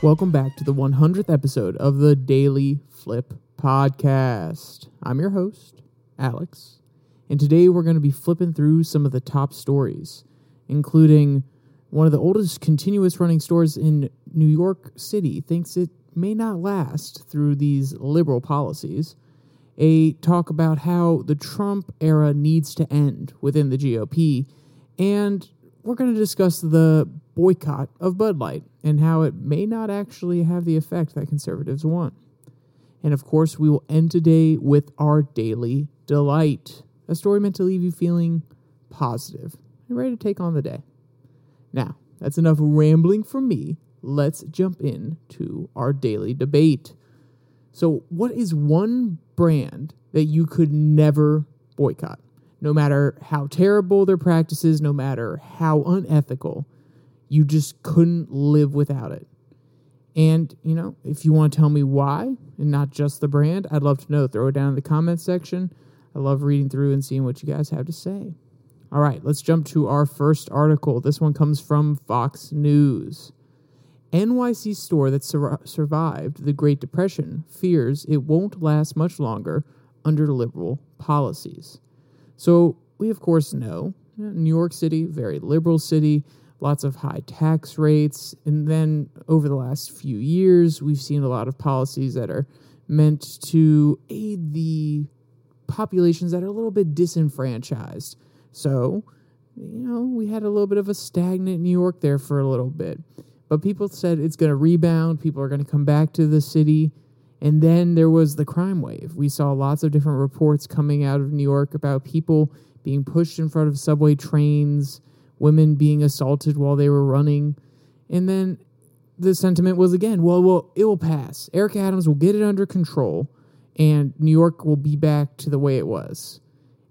Welcome back to the 100th episode of the Daily Flip Podcast. I'm your host, Alex, and today we're going to be flipping through some of the top stories, including one of the oldest continuous running stores in New York City thinks it may not last through these liberal policies. A talk about how the Trump era needs to end within the GOP, and we're going to discuss the boycott of Bud Light and how it may not actually have the effect that conservatives want. And of course, we will end today with our daily delight, a story meant to leave you feeling positive and ready to take on the day. Now, that's enough rambling from me. Let's jump into our daily debate. So, what is one brand that you could never boycott? No matter how terrible their practices, no matter how unethical, you just couldn't live without it. And, you know, if you want to tell me why and not just the brand, I'd love to know. Throw it down in the comments section. I love reading through and seeing what you guys have to say. All right, let's jump to our first article. This one comes from Fox News. NYC store that sur- survived the Great Depression fears it won't last much longer under liberal policies. So, we of course know New York City, very liberal city, lots of high tax rates. And then over the last few years, we've seen a lot of policies that are meant to aid the populations that are a little bit disenfranchised. So, you know, we had a little bit of a stagnant New York there for a little bit. But people said it's going to rebound, people are going to come back to the city. And then there was the crime wave. We saw lots of different reports coming out of New York about people being pushed in front of subway trains, women being assaulted while they were running. And then the sentiment was again, well, well, it will pass. Eric Adams will get it under control and New York will be back to the way it was.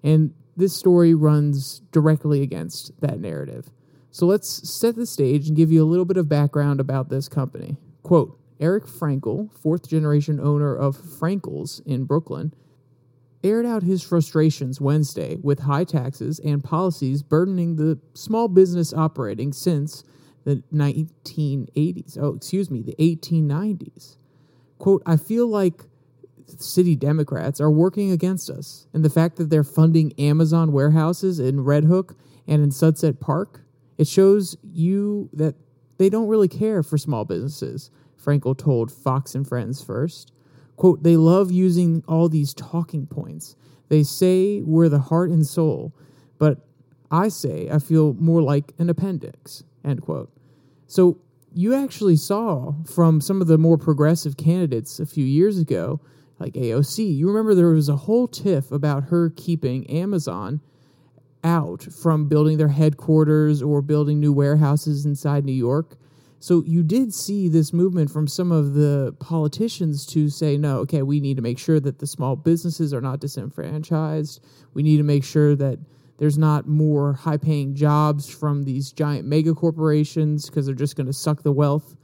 And this story runs directly against that narrative. So let's set the stage and give you a little bit of background about this company. Quote Eric Frankel, fourth generation owner of Frankel's in Brooklyn, aired out his frustrations Wednesday with high taxes and policies burdening the small business operating since the 1980s. Oh, excuse me, the 1890s. Quote, I feel like city Democrats are working against us, and the fact that they're funding Amazon warehouses in Red Hook and in Sunset Park, it shows you that they don't really care for small businesses, Frankel told Fox and Friends first. Quote, they love using all these talking points. They say we're the heart and soul, but I say I feel more like an appendix, end quote. So you actually saw from some of the more progressive candidates a few years ago, like AOC, you remember there was a whole tiff about her keeping Amazon out from building their headquarters or building new warehouses inside New York so you did see this movement from some of the politicians to say, no, okay, we need to make sure that the small businesses are not disenfranchised. We need to make sure that there's not more high paying jobs from these giant mega corporations because they're just going to suck the wealth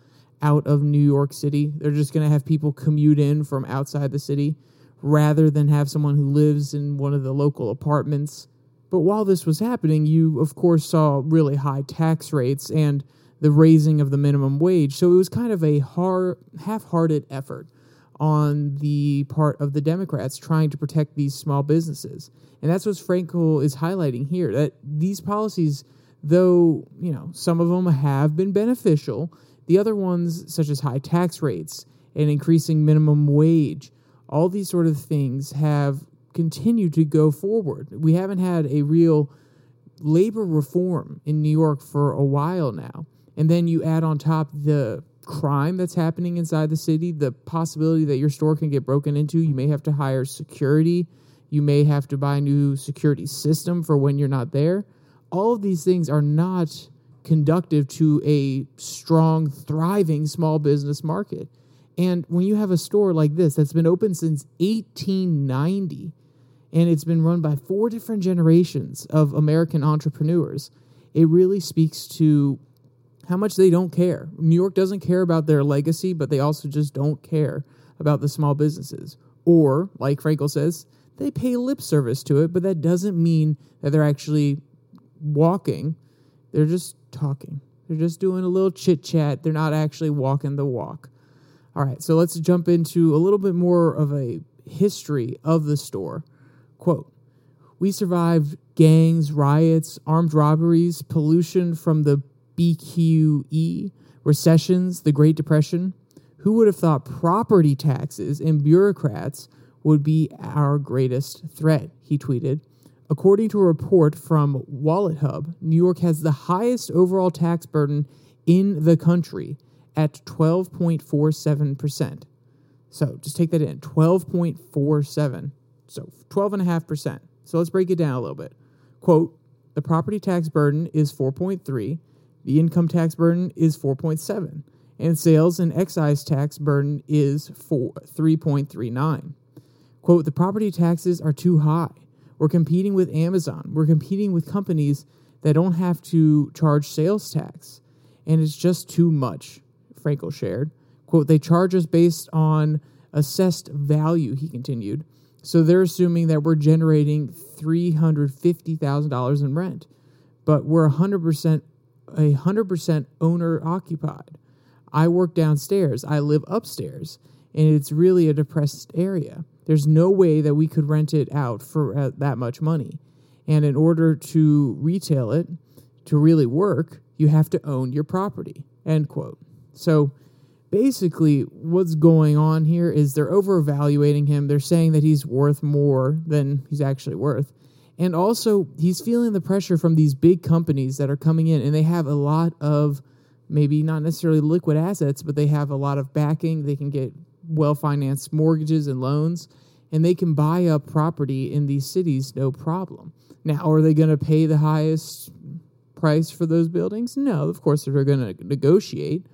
out of New York City. They're just going to have people commute in from outside the city rather than have someone who lives in one of the local apartments. But while this was happening, you, of course, saw really high tax rates and the raising of the minimum wage. So it was kind of a hard, half-hearted effort on the part of the Democrats trying to protect these small businesses. And that's what Frankel is highlighting here that these policies, though, you know, some of them have been beneficial, the other ones, such as high tax rates and increasing minimum wage, all these sort of things have continued to go forward. We haven't had a real labor reform in New York for a while now and then you add on top the crime that's happening inside the city, the possibility that your store can get broken into, you may have to hire security, you may have to buy a new security system for when you're not there. All of these things are not conductive to a strong, thriving small business market. And when you have a store like this that's been open since 1890 and it's been run by four different generations of American entrepreneurs, it really speaks to how much they don't care. New York doesn't care about their legacy, but they also just don't care about the small businesses. Or, like Frankel says, they pay lip service to it, but that doesn't mean that they're actually walking. They're just talking. They're just doing a little chit chat. They're not actually walking the walk. All right, so let's jump into a little bit more of a history of the store. Quote We survived gangs, riots, armed robberies, pollution from the BQE, recessions, the Great Depression. Who would have thought property taxes and bureaucrats would be our greatest threat? He tweeted. According to a report from WalletHub, New York has the highest overall tax burden in the country at 12.47%. So just take that in 12.47. So 12.5%. So let's break it down a little bit. Quote The property tax burden is 4.3, the income tax burden is 4.7, and sales and excise tax burden is 4, 3.39. Quote The property taxes are too high. We're competing with Amazon. We're competing with companies that don't have to charge sales tax. And it's just too much, Frankel shared. Quote, they charge us based on assessed value, he continued. So they're assuming that we're generating $350,000 in rent, but we're 100% a 100% owner occupied. I work downstairs, I live upstairs, and it's really a depressed area. There's no way that we could rent it out for uh, that much money. And in order to retail it, to really work, you have to own your property. End quote. So basically, what's going on here is they're over evaluating him. They're saying that he's worth more than he's actually worth. And also, he's feeling the pressure from these big companies that are coming in, and they have a lot of maybe not necessarily liquid assets, but they have a lot of backing. They can get well financed mortgages and loans, and they can buy up property in these cities no problem. Now, are they going to pay the highest price for those buildings? No, of course they're going to negotiate,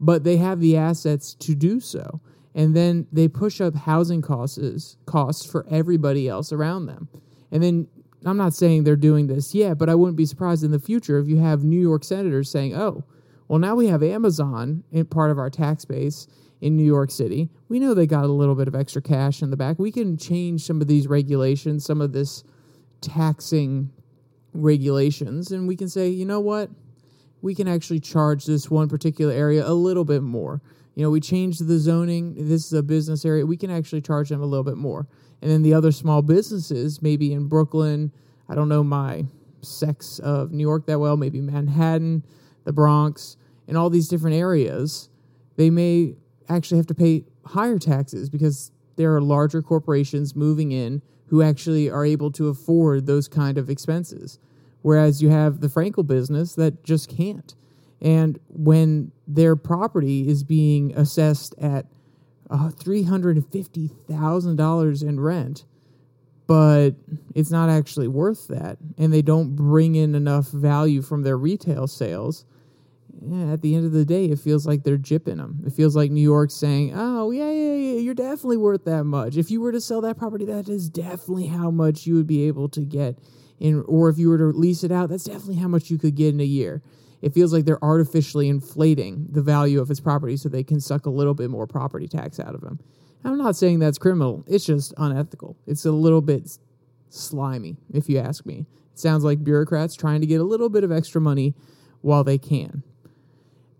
but they have the assets to do so. And then they push up housing costs costs for everybody else around them. And then I'm not saying they're doing this yet, but I wouldn't be surprised in the future if you have New York senators saying, "Oh, well now we have Amazon in part of our tax base in New York City. We know they got a little bit of extra cash in the back. We can change some of these regulations, some of this taxing regulations, and we can say, you know what? We can actually charge this one particular area a little bit more. You know, we changed the zoning. This is a business area. We can actually charge them a little bit more. And then the other small businesses, maybe in Brooklyn, I don't know my sex of New York that well, maybe Manhattan, the Bronx, and all these different areas, they may actually have to pay higher taxes because there are larger corporations moving in who actually are able to afford those kind of expenses. Whereas you have the Frankel business that just can't. And when their property is being assessed at uh, $350,000 in rent, but it's not actually worth that, and they don't bring in enough value from their retail sales, yeah, at the end of the day, it feels like they're jipping them. It feels like New York saying, "Oh yeah, yeah, yeah, you're definitely worth that much. If you were to sell that property, that is definitely how much you would be able to get in, or if you were to lease it out, that's definitely how much you could get in a year." It feels like they're artificially inflating the value of his property so they can suck a little bit more property tax out of him. I'm not saying that's criminal. It's just unethical. It's a little bit slimy, if you ask me. It sounds like bureaucrats trying to get a little bit of extra money while they can.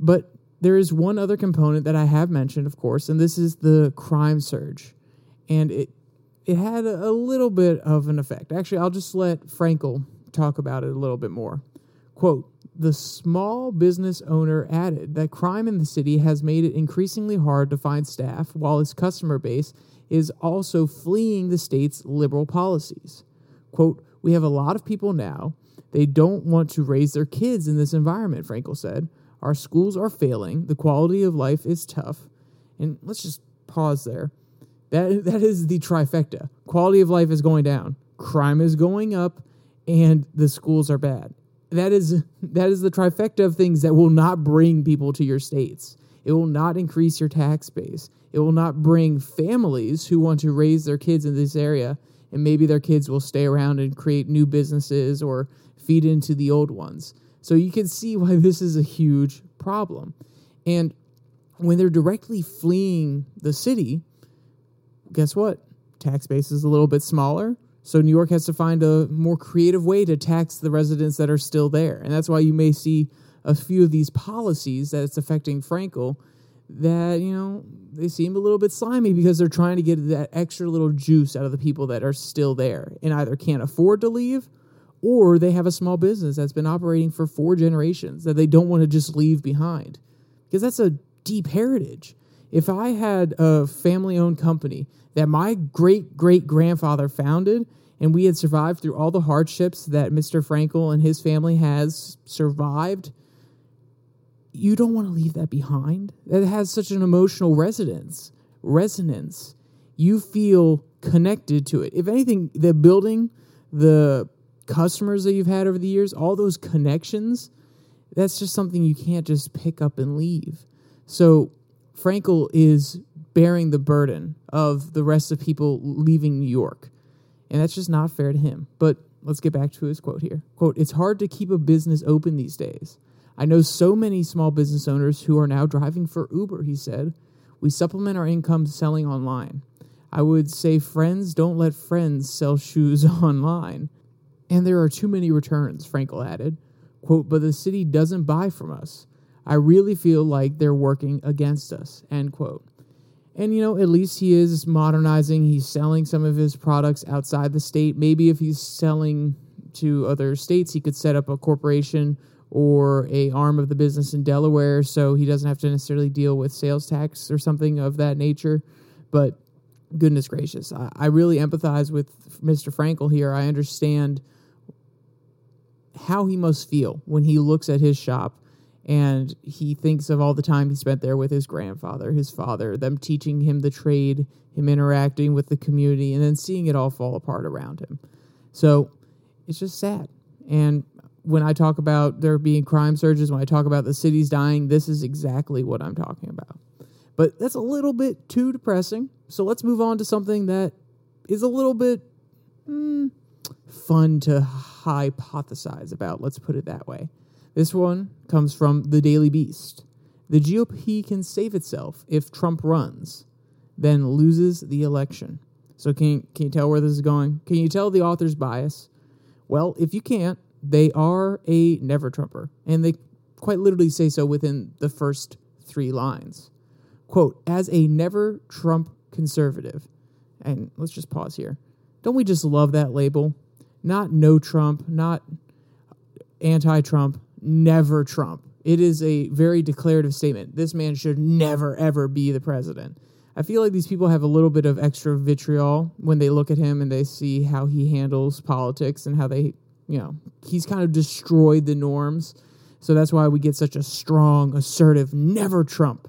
But there is one other component that I have mentioned, of course, and this is the crime surge. And it it had a, little bit of an effect. Actually, I'll just let Frankel talk about it a little bit more. Quote, the small business owner added that crime in the city has made it increasingly hard to find staff, while its customer base is also fleeing the state's liberal policies. Quote, we have a lot of people now. They don't want to raise their kids in this environment, Frankel said. Our schools are failing. The quality of life is tough. And let's just pause there. That, that is the trifecta. Quality of life is going down, crime is going up, and the schools are bad. That is that is the trifecta of things that will not bring people to your states. It will not increase your tax base. It will not bring families who want to raise their kids in this area and maybe their kids will stay around and create new businesses or feed into the old ones. So you can see why this is a huge problem. And when they're directly fleeing the city, guess what? Tax base is a little bit smaller. So New York has to find a more creative way to tax the residents that are still there. And that's why you may see a few of these policies that it's affecting Frankel that, you know, they seem a little bit slimy because they're trying to get that extra little juice out of the people that are still there and either can't afford to leave or they have a small business that's been operating for four generations that they don't want to just leave behind because that's a deep heritage. If I had a family owned company that my great great grandfather founded and we had survived through all the hardships that Mr. Frankel and his family has survived, you don't want to leave that behind. That has such an emotional resonance. Resonance. You feel connected to it. If anything, the building, the customers that you've had over the years, all those connections, that's just something you can't just pick up and leave. So Frankel is bearing the burden of the rest of people leaving New York. And that's just not fair to him. But let's get back to his quote here. Quote, it's hard to keep a business open these days. I know so many small business owners who are now driving for Uber, he said. We supplement our income selling online. I would say friends don't let friends sell shoes online. And there are too many returns, Frankel added. Quote, but the city doesn't buy from us. I really feel like they're working against us, end quote. And, you know, at least he is modernizing. He's selling some of his products outside the state. Maybe if he's selling to other states, he could set up a corporation or a arm of the business in Delaware so he doesn't have to necessarily deal with sales tax or something of that nature. But goodness gracious, I, I really empathize with Mr. Frankel here. I understand how he must feel when he looks at his shop and he thinks of all the time he spent there with his grandfather, his father, them teaching him the trade, him interacting with the community, and then seeing it all fall apart around him. So it's just sad. And when I talk about there being crime surges, when I talk about the cities dying, this is exactly what I'm talking about. But that's a little bit too depressing. So let's move on to something that is a little bit mm, fun to hypothesize about. Let's put it that way. This one comes from the Daily Beast. The GOP can save itself if Trump runs, then loses the election. So can can you tell where this is going? Can you tell the author's bias? Well, if you can't, they are a never Trumper, and they quite literally say so within the first three lines. Quote, as a never Trump conservative, and let's just pause here. Don't we just love that label? Not no Trump, not anti Trump, never Trump. It is a very declarative statement. This man should never, ever be the president. I feel like these people have a little bit of extra vitriol when they look at him and they see how he handles politics and how they, you know, he's kind of destroyed the norms. So that's why we get such a strong, assertive, never Trump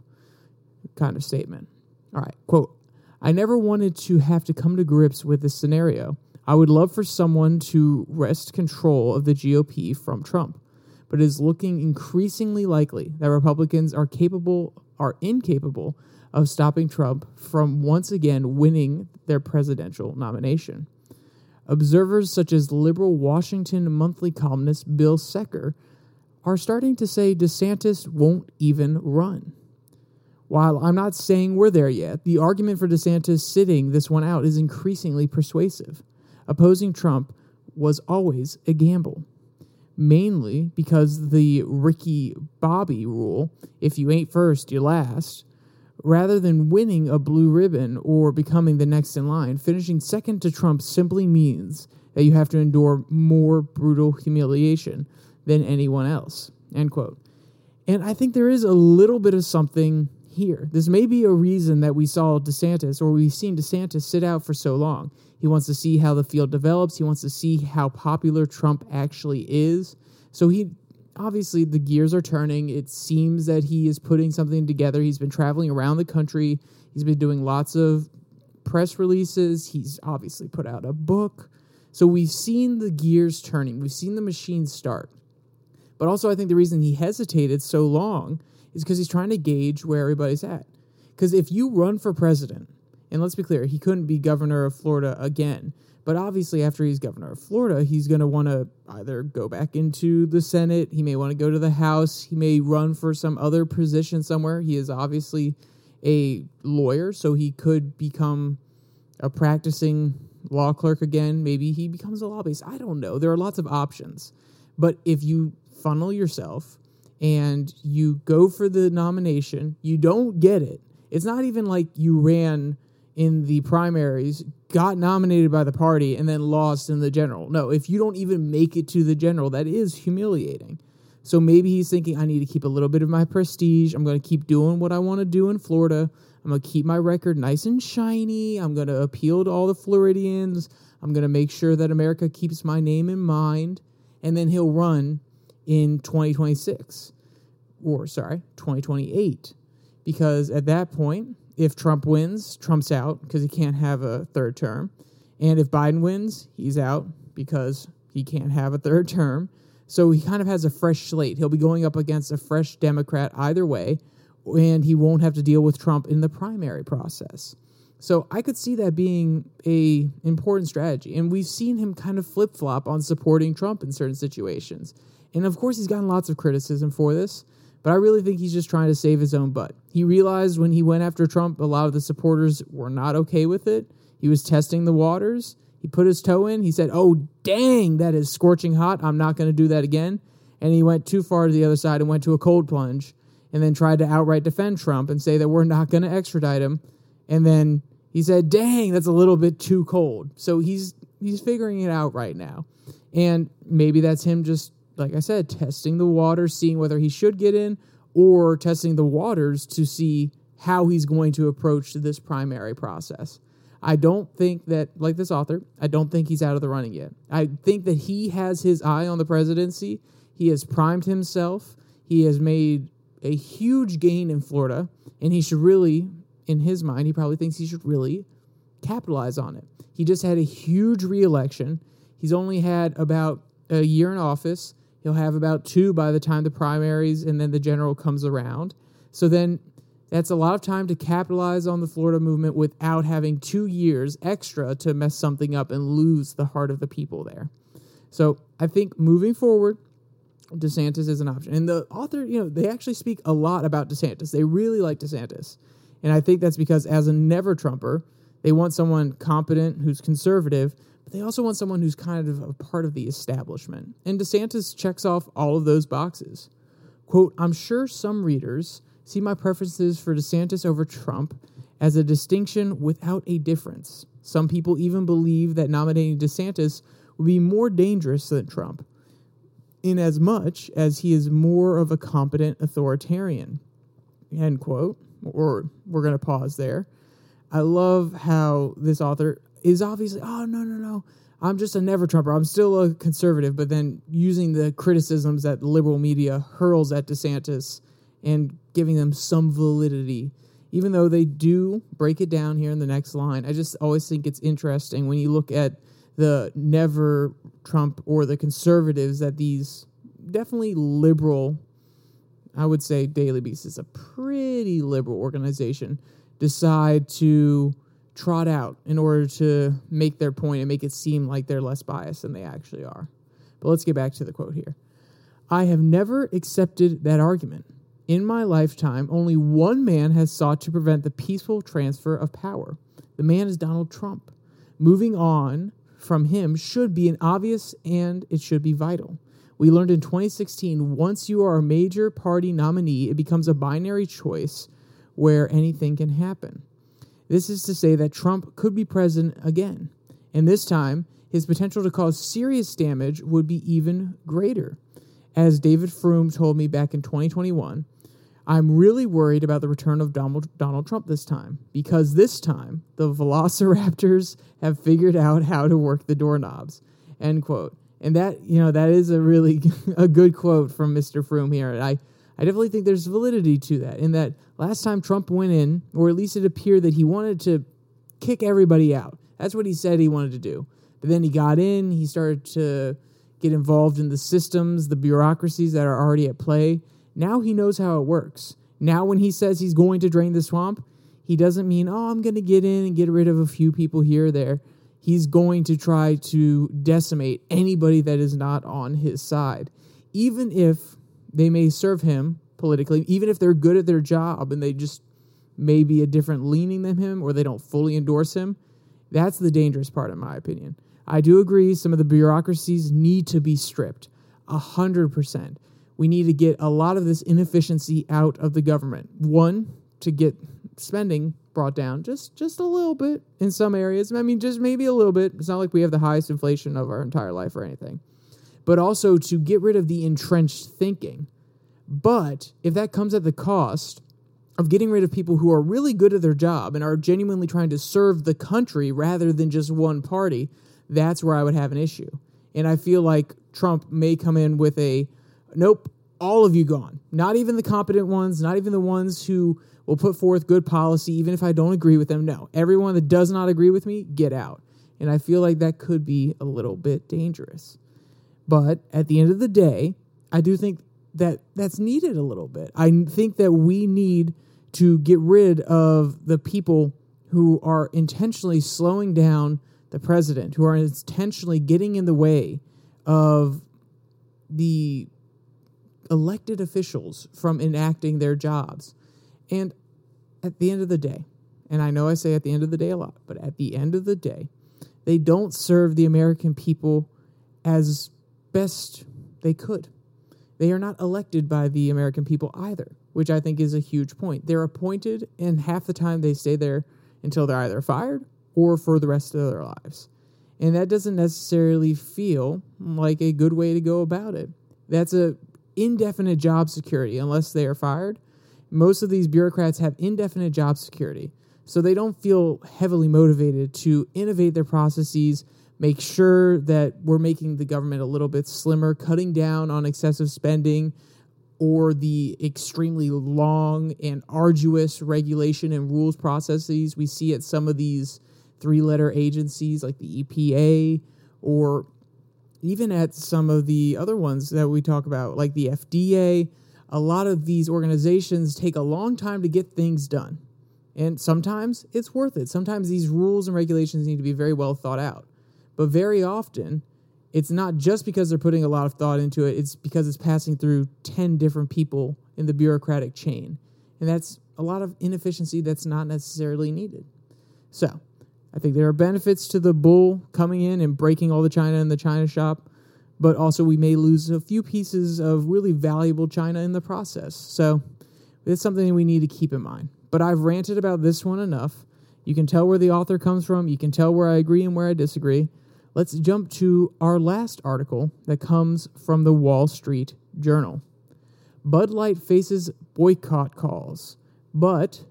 kind of statement. All right, quote I never wanted to have to come to grips with this scenario. I would love for someone to wrest control of the GOP from Trump, but it is looking increasingly likely that Republicans are capable are incapable of stopping Trump from once again winning their presidential nomination. Observers such as liberal Washington monthly columnist Bill Secker are starting to say DeSantis won't even run. While I'm not saying we're there yet, the argument for DeSantis sitting this one out is increasingly persuasive. Opposing Trump was always a gamble, mainly because the Ricky Bobby rule if you ain't first, you're last. Rather than winning a blue ribbon or becoming the next in line, finishing second to Trump simply means that you have to endure more brutal humiliation than anyone else. End quote. And I think there is a little bit of something here. This may be a reason that we saw DeSantis or we've seen DeSantis sit out for so long. He wants to see how the field develops, he wants to see how popular Trump actually is. So he obviously the gears are turning. It seems that he is putting something together. He's been traveling around the country. He's been doing lots of press releases. He's obviously put out a book. So we've seen the gears turning. We've seen the machine start. But also I think the reason he hesitated so long is because he's trying to gauge where everybody's at. Because if you run for president, and let's be clear, he couldn't be governor of Florida again. But obviously, after he's governor of Florida, he's going to want to either go back into the Senate, he may want to go to the House, he may run for some other position somewhere. He is obviously a lawyer, so he could become a practicing law clerk again. Maybe he becomes a lobbyist. I don't know. There are lots of options. But if you funnel yourself and you go for the nomination, you don't get it. It's not even like you ran in the primaries, got nominated by the party, and then lost in the general. No, if you don't even make it to the general, that is humiliating. So maybe he's thinking, I need to keep a little bit of my prestige. I'm going to keep doing what I want to do in Florida. I'm going to keep my record nice and shiny. I'm going to appeal to all the Floridians. I'm going to make sure that America keeps my name in mind. And then he'll run in 2026 or sorry, 2028. Because at that point, if Trump wins, Trump's out because he can't have a third term. And if Biden wins, he's out because he can't have a third term. So he kind of has a fresh slate. He'll be going up against a fresh Democrat either way, and he won't have to deal with Trump in the primary process. So I could see that being a important strategy. And we've seen him kind of flip-flop on supporting Trump in certain situations. And of course he's gotten lots of criticism for this, but I really think he's just trying to save his own butt. He realized when he went after Trump, a lot of the supporters were not okay with it. He was testing the waters. He put his toe in. He said, "Oh, dang, that is scorching hot. I'm not going to do that again." And he went too far to the other side and went to a cold plunge and then tried to outright defend Trump and say that we're not going to extradite him. And then he said, "Dang, that's a little bit too cold." So he's he's figuring it out right now. And maybe that's him just like I said, testing the waters, seeing whether he should get in or testing the waters to see how he's going to approach this primary process. I don't think that, like this author, I don't think he's out of the running yet. I think that he has his eye on the presidency. He has primed himself. He has made a huge gain in Florida, and he should really, in his mind, he probably thinks he should really capitalize on it. He just had a huge reelection. He's only had about a year in office. He'll have about two by the time the primaries and then the general comes around. So then that's a lot of time to capitalize on the Florida movement without having two years extra to mess something up and lose the heart of the people there. So I think moving forward, DeSantis is an option. And the author, you know, they actually speak a lot about DeSantis. They really like DeSantis. And I think that's because as a never Trumper, they want someone competent who's conservative, but they also want someone who's kind of a part of the establishment. And DeSantis checks off all of those boxes. Quote, I'm sure some readers see my preferences for DeSantis over Trump as a distinction without a difference. Some people even believe that nominating DeSantis would be more dangerous than Trump, in as much as he is more of a competent authoritarian. End quote. Or we're going to pause there. I love how this author is obviously, oh, no, no, no. I'm just a never Trumper. I'm still a conservative, but then using the criticisms that the liberal media hurls at DeSantis and giving them some validity, even though they do break it down here in the next line. I just always think it's interesting when you look at the never Trump or the conservatives that these definitely liberal, I would say Daily Beast is a pretty liberal organization, decide to trot out in order to make their point and make it seem like they're less biased than they actually are. But let's get back to the quote here. I have never accepted that argument. In my lifetime, only one man has sought to prevent the peaceful transfer of power. The man is Donald Trump. Moving on from him should be an obvious and it should be vital. We learned in 2016 once you are a major party nominee, it becomes a binary choice where anything can happen. This is to say that Trump could be president again, and this time his potential to cause serious damage would be even greater. As David Frum told me back in 2021, I'm really worried about the return of Donald, Trump this time because this time the Velociraptors have figured out how to work the doorknobs. End quote. And that you know that is a really a good quote from Mr. Frum here. And I I definitely think there's validity to that. In that last time Trump went in, or at least it appeared that he wanted to kick everybody out. That's what he said he wanted to do. But then he got in, he started to get involved in the systems, the bureaucracies that are already at play now he knows how it works. Now, when he says he's going to drain the swamp, he doesn't mean, oh, I'm going to get in and get rid of a few people here or there. He's going to try to decimate anybody that is not on his side, even if they may serve him politically, even if they're good at their job and they just may be a different leaning than him or they don't fully endorse him. That's the dangerous part, in my opinion. I do agree some of the bureaucracies need to be stripped, a hundred percent we need to get a lot of this inefficiency out of the government. One, to get spending brought down just just a little bit in some areas. I mean, just maybe a little bit. It's not like we have the highest inflation of our entire life or anything. But also to get rid of the entrenched thinking. But if that comes at the cost of getting rid of people who are really good at their job and are genuinely trying to serve the country rather than just one party, that's where I would have an issue. And I feel like Trump may come in with a nope, all of you gone. Not even the competent ones, not even the ones who will put forth good policy, even if I don't agree with them. No, everyone that does not agree with me, get out. And I feel like that could be a little bit dangerous. But at the end of the day, I do think that that's needed a little bit. I think that we need to get rid of the people who are intentionally slowing down the president, who are intentionally getting in the way of the elected officials from enacting their jobs. And at the end of the day, and I know I say at the end of the day a lot, but at the end of the day, they don't serve the American people as best they could. They are not elected by the American people either, which I think is a huge point. They're appointed, and half the time they stay there until they're either fired or for the rest of their lives. And that doesn't necessarily feel like a good way to go about it. That's a indefinite job security unless they are fired. Most of these bureaucrats have indefinite job security. So they don't feel heavily motivated to innovate their processes, make sure that we're making the government a little bit slimmer, cutting down on excessive spending or the extremely long and arduous regulation and rules processes we see at some of these three letter agencies like the EPA or even at some of the other ones that we talk about, like the FDA, a lot of these organizations take a long time to get things done. And sometimes it's worth it. Sometimes these rules and regulations need to be very well thought out. But very often, it's not just because they're putting a lot of thought into it, it's because it's passing through 10 different people in the bureaucratic chain. And that's a lot of inefficiency that's not necessarily needed. So, I think there are benefits to the bull coming in and breaking all the china in the china shop, but also we may lose a few pieces of really valuable china in the process. So it's something we need to keep in mind. But I've ranted about this one enough. You can tell where the author comes from, you can tell where I agree and where I disagree. Let's jump to our last article that comes from the Wall Street Journal. Bud Light faces boycott calls, but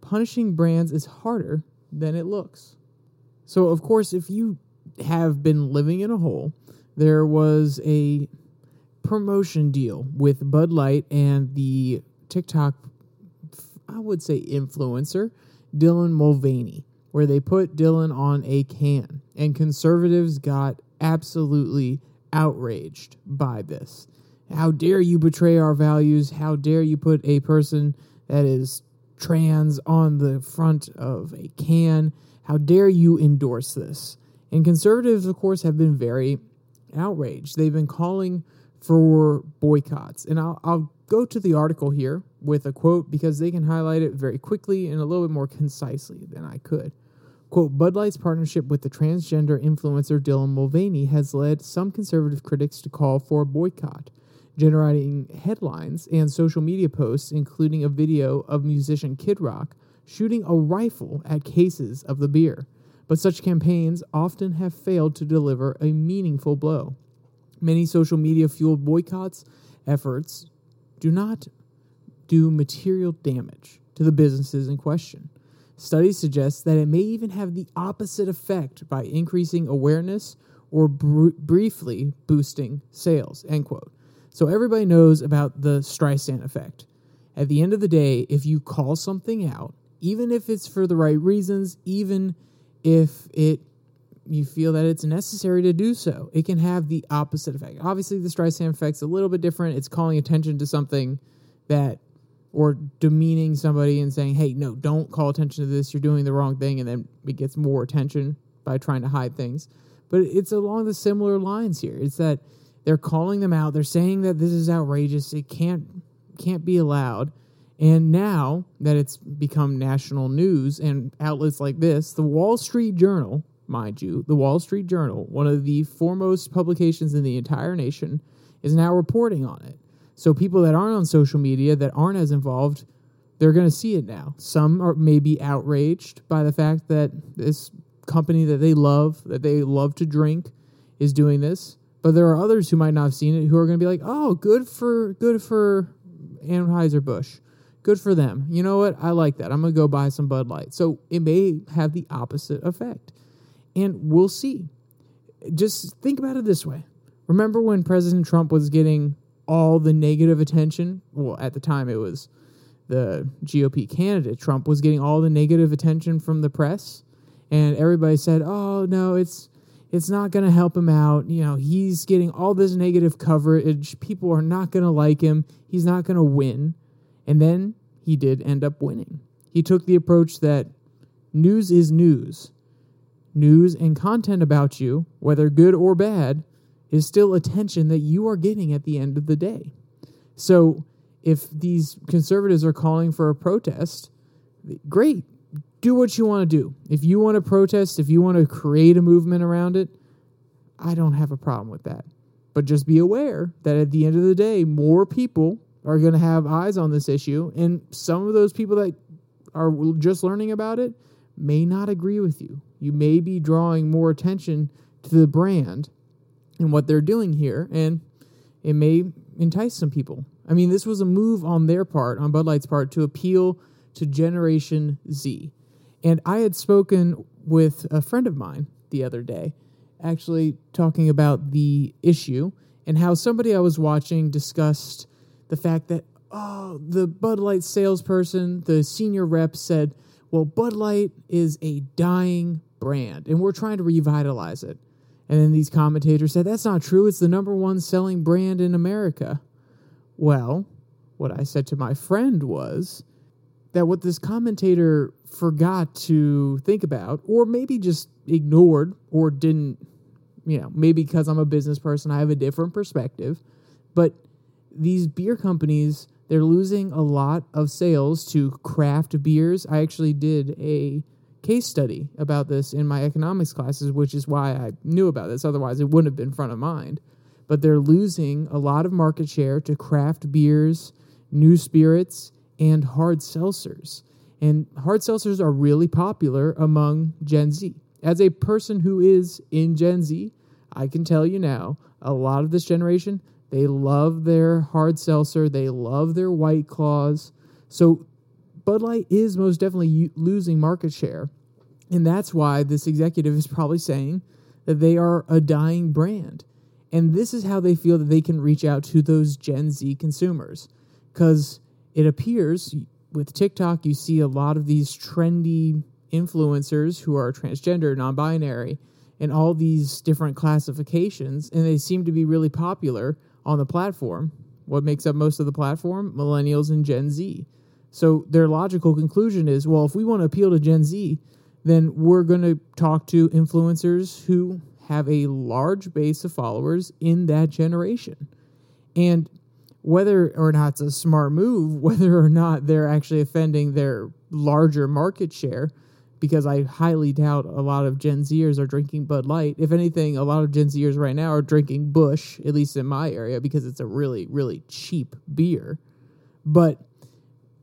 punishing brands is harder than it looks. So, of course, if you have been living in a hole, there was a promotion deal with Bud Light and the TikTok, I would say, influencer, Dylan Mulvaney, where they put Dylan on a can. And conservatives got absolutely outraged by this. How dare you betray our values? How dare you put a person that is trans on the front of a can. How dare you endorse this? And conservatives, of course, have been very outraged. They've been calling for boycotts. And I'll, I'll go to the article here with a quote because they can highlight it very quickly and a little bit more concisely than I could. Quote Bud Light's partnership with the transgender influencer Dylan Mulvaney has led some conservative critics to call for a boycott generating headlines and social media posts, including a video of musician Kid Rock shooting a rifle at cases of the beer. But such campaigns often have failed to deliver a meaningful blow. Many social media fueled boycotts efforts do not do material damage to the businesses in question. Studies suggest that it may even have the opposite effect by increasing awareness or br- briefly boosting sales. End quote. So everybody knows about the Streisand effect. At the end of the day, if you call something out, even if it's for the right reasons, even if it you feel that it's necessary to do so, it can have the opposite effect. Obviously, the Streisand effect's a little bit different. It's calling attention to something that or demeaning somebody and saying, "Hey, no, don't call attention to this. You're doing the wrong thing," and then it gets more attention by trying to hide things. But it's along the similar lines here. It's that they're calling them out. They're saying that this is outrageous. It can't can't be allowed. And now that it's become national news and outlets like this, the Wall Street Journal, mind you, the Wall Street Journal, one of the foremost publications in the entire nation, is now reporting on it. So people that aren't on social media, that aren't as involved, they're going to see it now. Some are maybe outraged by the fact that this company that they love, that they love to drink, is doing this. But there are others who might not have seen it who are going to be like, "Oh, good for good for Anheuser Busch, good for them." You know what? I like that. I'm going to go buy some Bud Light. So it may have the opposite effect, and we'll see. Just think about it this way: Remember when President Trump was getting all the negative attention? Well, at the time it was the GOP candidate. Trump was getting all the negative attention from the press, and everybody said, "Oh no, it's." It's not going to help him out. You know, he's getting all this negative coverage. People are not going to like him. He's not going to win. And then he did end up winning. He took the approach that news is news. News and content about you, whether good or bad, is still attention that you are getting at the end of the day. So if these conservatives are calling for a protest, great. Do what you want to do. If you want to protest, if you want to create a movement around it, I don't have a problem with that. But just be aware that at the end of the day, more people are going to have eyes on this issue. And some of those people that are just learning about it may not agree with you. You may be drawing more attention to the brand and what they're doing here, and it may entice some people. I mean, this was a move on their part, on Bud Light's part, to appeal to Generation Z. And I had spoken with a friend of mine the other day, actually talking about the issue and how somebody I was watching discussed the fact that, oh, the Bud Light salesperson, the senior rep said, well, Bud Light is a dying brand and we're trying to revitalize it. And then these commentators said, that's not true. It's the number one selling brand in America. Well, what I said to my friend was that what this commentator forgot to think about, or maybe just ignored, or didn't, you know, maybe because I'm a business person, I have a different perspective. But these beer companies, they're losing a lot of sales to craft beers. I actually did a case study about this in my economics classes, which is why I knew about this. Otherwise, it wouldn't have been front of mind. But they're losing a lot of market share to craft beers, new spirits, and hard seltzers. And hard seltzers are really popular among Gen Z. As a person who is in Gen Z, I can tell you now, a lot of this generation, they love their hard seltzer, they love their white claws. So Bud Light is most definitely losing market share. And that's why this executive is probably saying that they are a dying brand. And this is how they feel that they can reach out to those Gen Z consumers. Because it appears with TikTok, you see a lot of these trendy influencers who are transgender, non binary, and all these different classifications. And they seem to be really popular on the platform. What makes up most of the platform? Millennials and Gen Z. So their logical conclusion is well, if we want to appeal to Gen Z, then we're going to talk to influencers who have a large base of followers in that generation. And whether or not it's a smart move, whether or not they're actually offending their larger market share, because I highly doubt a lot of Gen Zers are drinking Bud Light. If anything, a lot of Gen Zers right now are drinking Busch, at least in my area, because it's a really, really cheap beer. But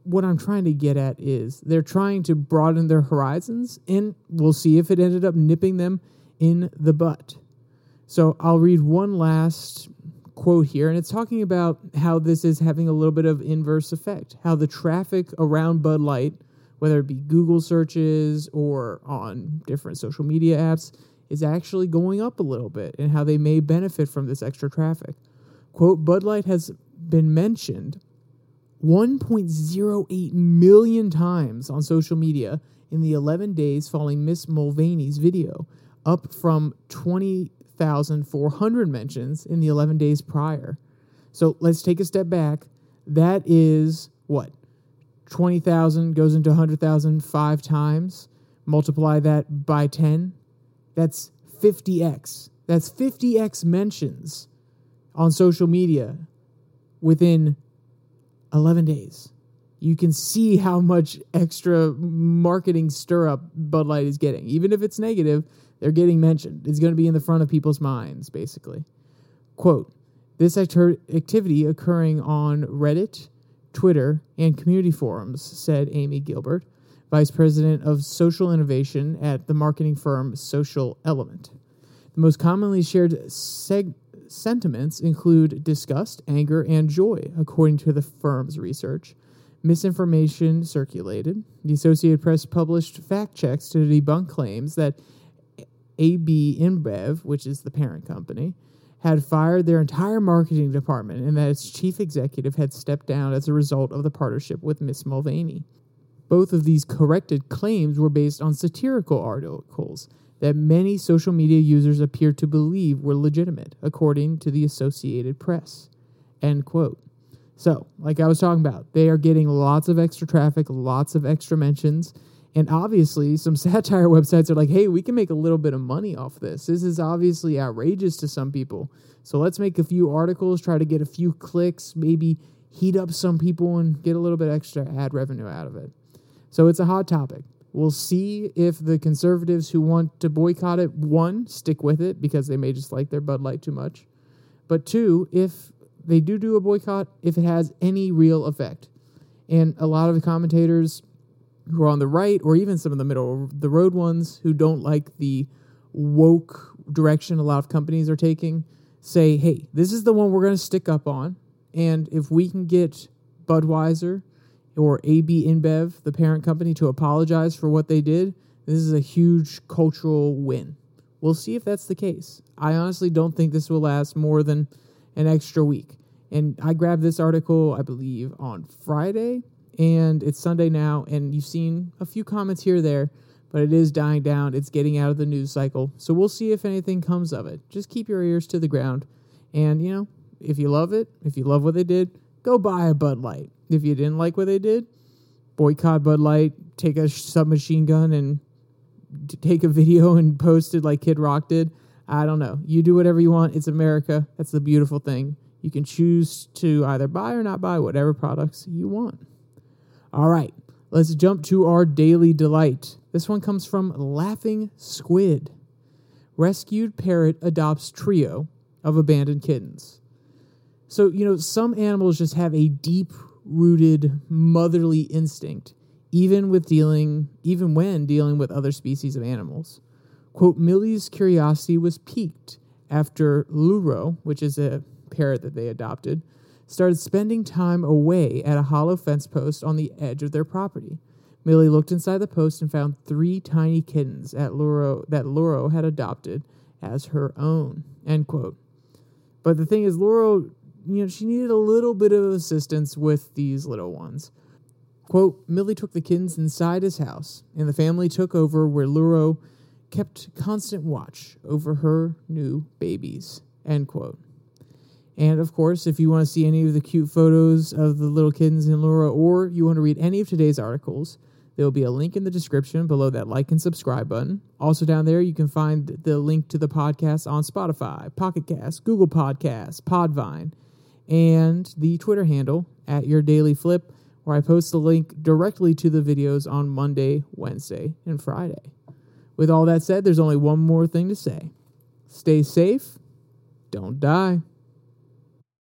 what I'm trying to get at is they're trying to broaden their horizons, and we'll see if it ended up nipping them in the butt. So I'll read one last quote here, and it's talking about how this is having a little bit of inverse effect, how the traffic around Bud Light, whether it be Google searches or on different social media apps, is actually going up a little bit, and how they may benefit from this extra traffic. Quote, Bud Light has been mentioned 1.08 million times on social media in the 11 days following Miss Mulvaney's video, up from 20,400 mentions in the 11 days prior. So let's take a step back. That is what? 20,000 goes into 100,000 five times. Multiply that by 10. That's 50x. That's 50x mentions on social media within 11 days. You can see how much extra marketing stir up Bud Light is getting. Even if it's negative, they're getting mentioned. It's going to be in the front of people's minds, basically. Quote This acti- activity occurring on Reddit, Twitter, and community forums, said Amy Gilbert, Vice President of Social Innovation at the marketing firm Social Element. The most commonly shared seg- sentiments include disgust, anger, and joy, according to the firm's research. Misinformation circulated. The Associated Press published fact checks to debunk claims that AB InBev, which is the parent company, had fired their entire marketing department and that its chief executive had stepped down as a result of the partnership with Miss Mulvaney. Both of these corrected claims were based on satirical articles that many social media users appeared to believe were legitimate, according to the Associated Press. End quote. So, like I was talking about, they are getting lots of extra traffic, lots of extra mentions, and obviously some satire websites are like, hey, we can make a little bit of money off this. This is obviously outrageous to some people. So let's make a few articles, try to get a few clicks, maybe heat up some people and get a little bit extra ad revenue out of it. So it's a hot topic. We'll see if the conservatives who want to boycott it, one, stick with it because they may just like their Bud Light too much. But two, if they do do a boycott, if it has any real effect. And a lot of the commentators who are on the right, or even some of the middle the road ones who don't like the woke direction a lot of companies are taking, say, hey, this is the one we're going to stick up on. And if we can get Budweiser or AB InBev, the parent company, to apologize for what they did, this is a huge cultural win. We'll see if that's the case. I honestly don't think this will last more than an extra week. And I grabbed this article, I believe, on Friday, and it's Sunday now, and you've seen a few comments here there, but it is dying down. It's getting out of the news cycle. So we'll see if anything comes of it. Just keep your ears to the ground. And, you know, if you love it, if you love what they did, go buy a Bud Light. If you didn't like what they did, boycott Bud Light, take a submachine gun and take a video and post it like Kid Rock did. I don't know. You do whatever you want. It's America. That's the beautiful thing. You can choose to either buy or not buy whatever products you want. All right, let's jump to our daily delight. This one comes from Laughing Squid. Rescued parrot adopts trio of abandoned kittens. So, you know, some animals just have a deep rooted motherly instinct, even with dealing, even when dealing with other species of animals. Quote, Millie's curiosity was piqued after Luro, which is a parrot that they adopted, started spending time away at a hollow fence post on the edge of their property. Millie looked inside the post and found three tiny kittens at Luro, that Luro had adopted as her own. End quote. But the thing is, Luro you know, she needed a little bit of assistance with these little ones. Quote, Millie took the kittens inside his house, and the family took over where Luro kept constant watch over her new babies. End quote. And of course, if you want to see any of the cute photos of the little kittens in Luro, or you want to read any of today's articles, there will be a link in the description below that like and subscribe button. Also, down there, you can find the link to the podcast on Spotify, Pocket Cast, Google Podcasts, Podvine, and the Twitter handle at Your Daily Flip, where I post the link directly to the videos on Monday, Wednesday, and Friday. With all that said, there's only one more thing to say stay safe, don't die.